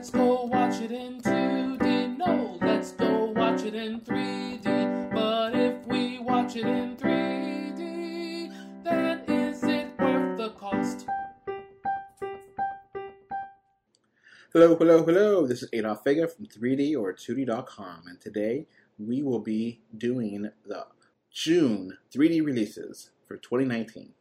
let's go watch it in 2D. No, let's go watch it in 3D. But if we watch it in 3D, then is it worth the cost? Hello, hello, hello. This is Adolf Vega from 3D or 2D.com, and today we will be doing the June 3D releases for 2019.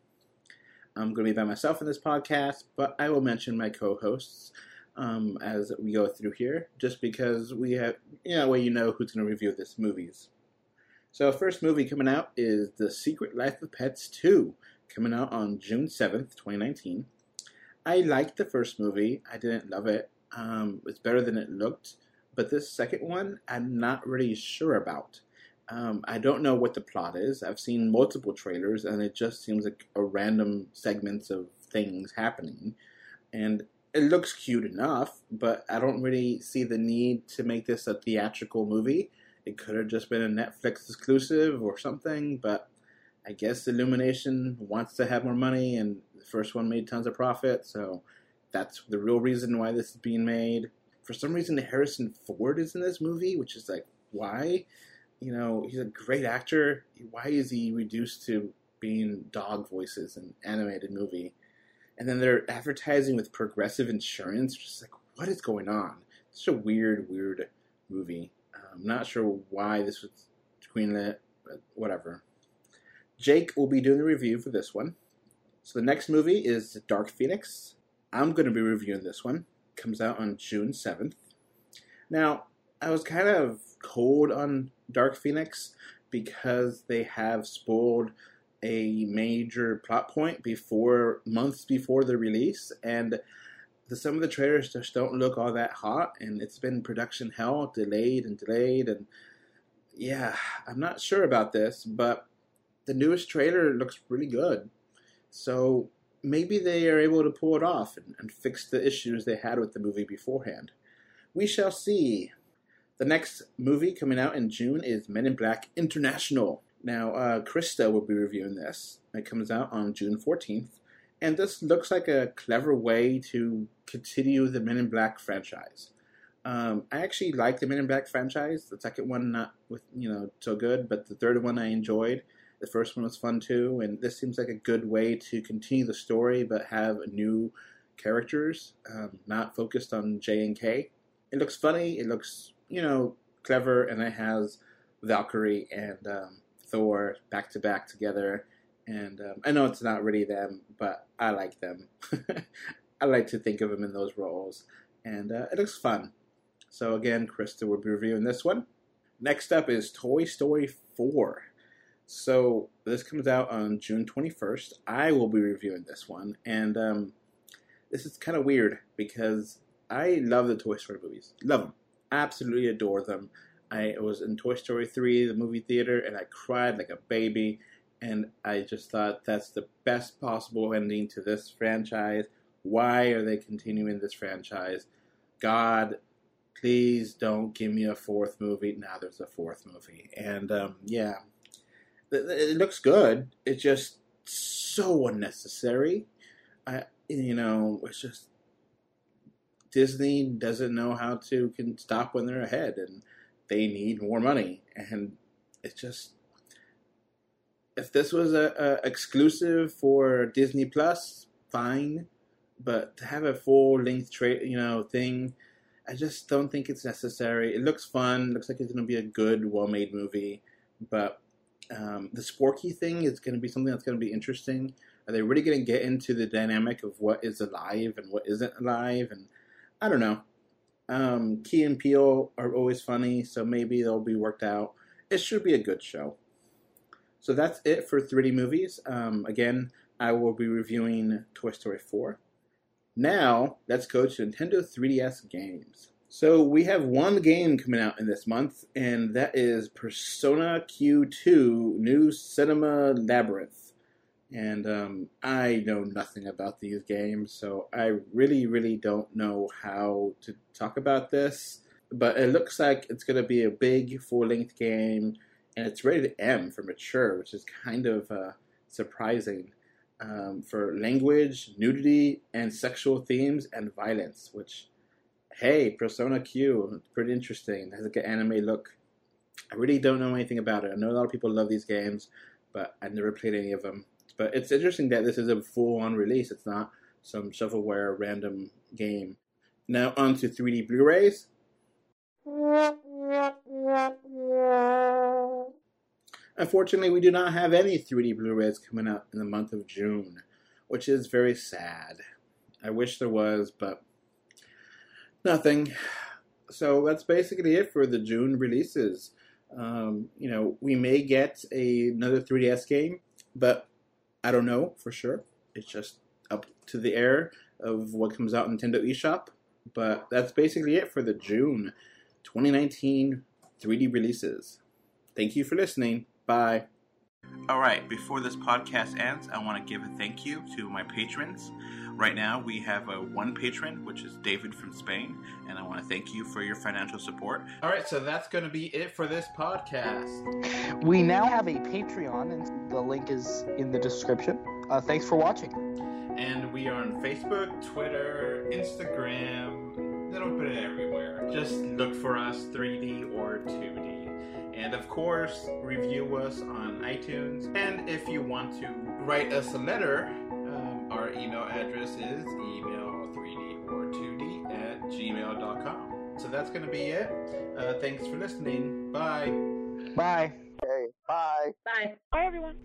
I'm going to be by myself in this podcast, but I will mention my co-hosts um, as we go through here, just because we have, you know, way you know who's going to review this movies. So, first movie coming out is The Secret Life of Pets 2, coming out on June 7th, 2019. I liked the first movie. I didn't love it. Um, it's better than it looked. But this second one, I'm not really sure about. Um, I don't know what the plot is. I've seen multiple trailers, and it just seems like a random segments of things happening. And it looks cute enough, but I don't really see the need to make this a theatrical movie. It could have just been a Netflix exclusive or something, but I guess Illumination wants to have more money, and the first one made tons of profit, so that's the real reason why this is being made. For some reason, Harrison Ford is in this movie, which is like, why? you know, he's a great actor. Why is he reduced to being dog voices in animated movie? And then they're advertising with Progressive Insurance. Just like, what is going on? It's such a weird, weird movie. I'm not sure why this was greenlit, but whatever. Jake will be doing the review for this one. So the next movie is Dark Phoenix. I'm going to be reviewing this one. comes out on June 7th. Now, I was kind of cold on Dark Phoenix because they have spoiled a major plot point before months before the release and the, some of the trailers just don't look all that hot and it's been production hell delayed and delayed and yeah i'm not sure about this but the newest trailer looks really good. So maybe they are able to pull it off and, and fix the issues they had with the movie beforehand. We shall see. The next movie coming out in June is Men in Black International. Now, uh, Krista will be reviewing this. It comes out on June 14th. And this looks like a clever way to continue the Men in Black franchise. Um, I actually like the Men in Black franchise. The second one, not with you know so good, but the third one I enjoyed. The first one was fun too, and this seems like a good way to continue the story, but have new characters, um, not focused on J and K. It looks funny. It looks you know, clever, and it has Valkyrie and um, Thor back to back together. And um, I know it's not really them, but I like them. I like to think of them in those roles, and uh, it looks fun. So again, Krista will be reviewing this one. Next up is Toy Story 4. So this comes out on June 21st. I will be reviewing this one, and um, this is kind of weird because I love the Toy Story movies. Love them absolutely adore them. I was in Toy Story 3, the movie theater, and I cried like a baby. And I just thought that's the best possible ending to this franchise. Why are they continuing this franchise? God, please don't give me a fourth movie. Now there's a fourth movie. And um, yeah, it, looks good. It's just so unnecessary. I, you know, it's just Disney doesn't know how to can stop when they're ahead, and they need more money. And it's just if this was a, a exclusive for Disney Plus, fine. But to have a full length trade, you know, thing, I just don't think it's necessary. It looks fun. Looks like it's going to be a good, well made movie. But um, the Sporky thing is going to be something that's going to be interesting. Are they really going to get into the dynamic of what is alive and what isn't alive? And I don't know. Um, Key and Peele are always funny, so maybe they'll be worked out. It should be a good show. So that's it for 3D movies. Um, again, I will be reviewing Toy Story 4. Now, let's go to Nintendo 3DS games. So we have one game coming out in this month, and that is Persona Q2 New Cinema Labyrinth and um, I know nothing about these games, so I really, really don't know how to talk about this. But it looks like it's going to be a big full length game, and it's rated M for mature, which is kind of uh, surprising um, for language, nudity, and sexual themes and violence, which hey, Persona Q, pretty interesting. It has like an anime look. I really don't know anything about it. I know a lot of people love these games, but I've never played any of them. But it's interesting that this is a full-on release. It's not some shovelware random game. Now on to 3D Blu-rays. Unfortunately, we do not have any 3D Blu-rays coming out in the month of June, which is very sad. I wish there was, but nothing. So that's basically it for the June releases. Um, you know, we may get a, another 3DS game, but I don't know for sure. It's just up to the air of what comes out in Nintendo eShop. But that's basically it for the June 2019 3D releases. Thank you for listening. Bye. All right, before this podcast ends, I want to give a thank you to my patrons. Right now, we have a one patron, which is David from Spain, and I want to thank you for your financial support. All right, so that's going to be it for this podcast. We now have a Patreon, and the link is in the description. Uh, thanks for watching. And we are on Facebook, Twitter, Instagram. They don't put it everywhere. Just look for us 3D or 2D. And of course, review us on iTunes. And if you want to write us a letter, um, our email address is email3d or 2d at gmail.com. So that's going to be it. Uh, thanks for listening. Bye. Bye. Okay, bye. Bye. Bye, everyone.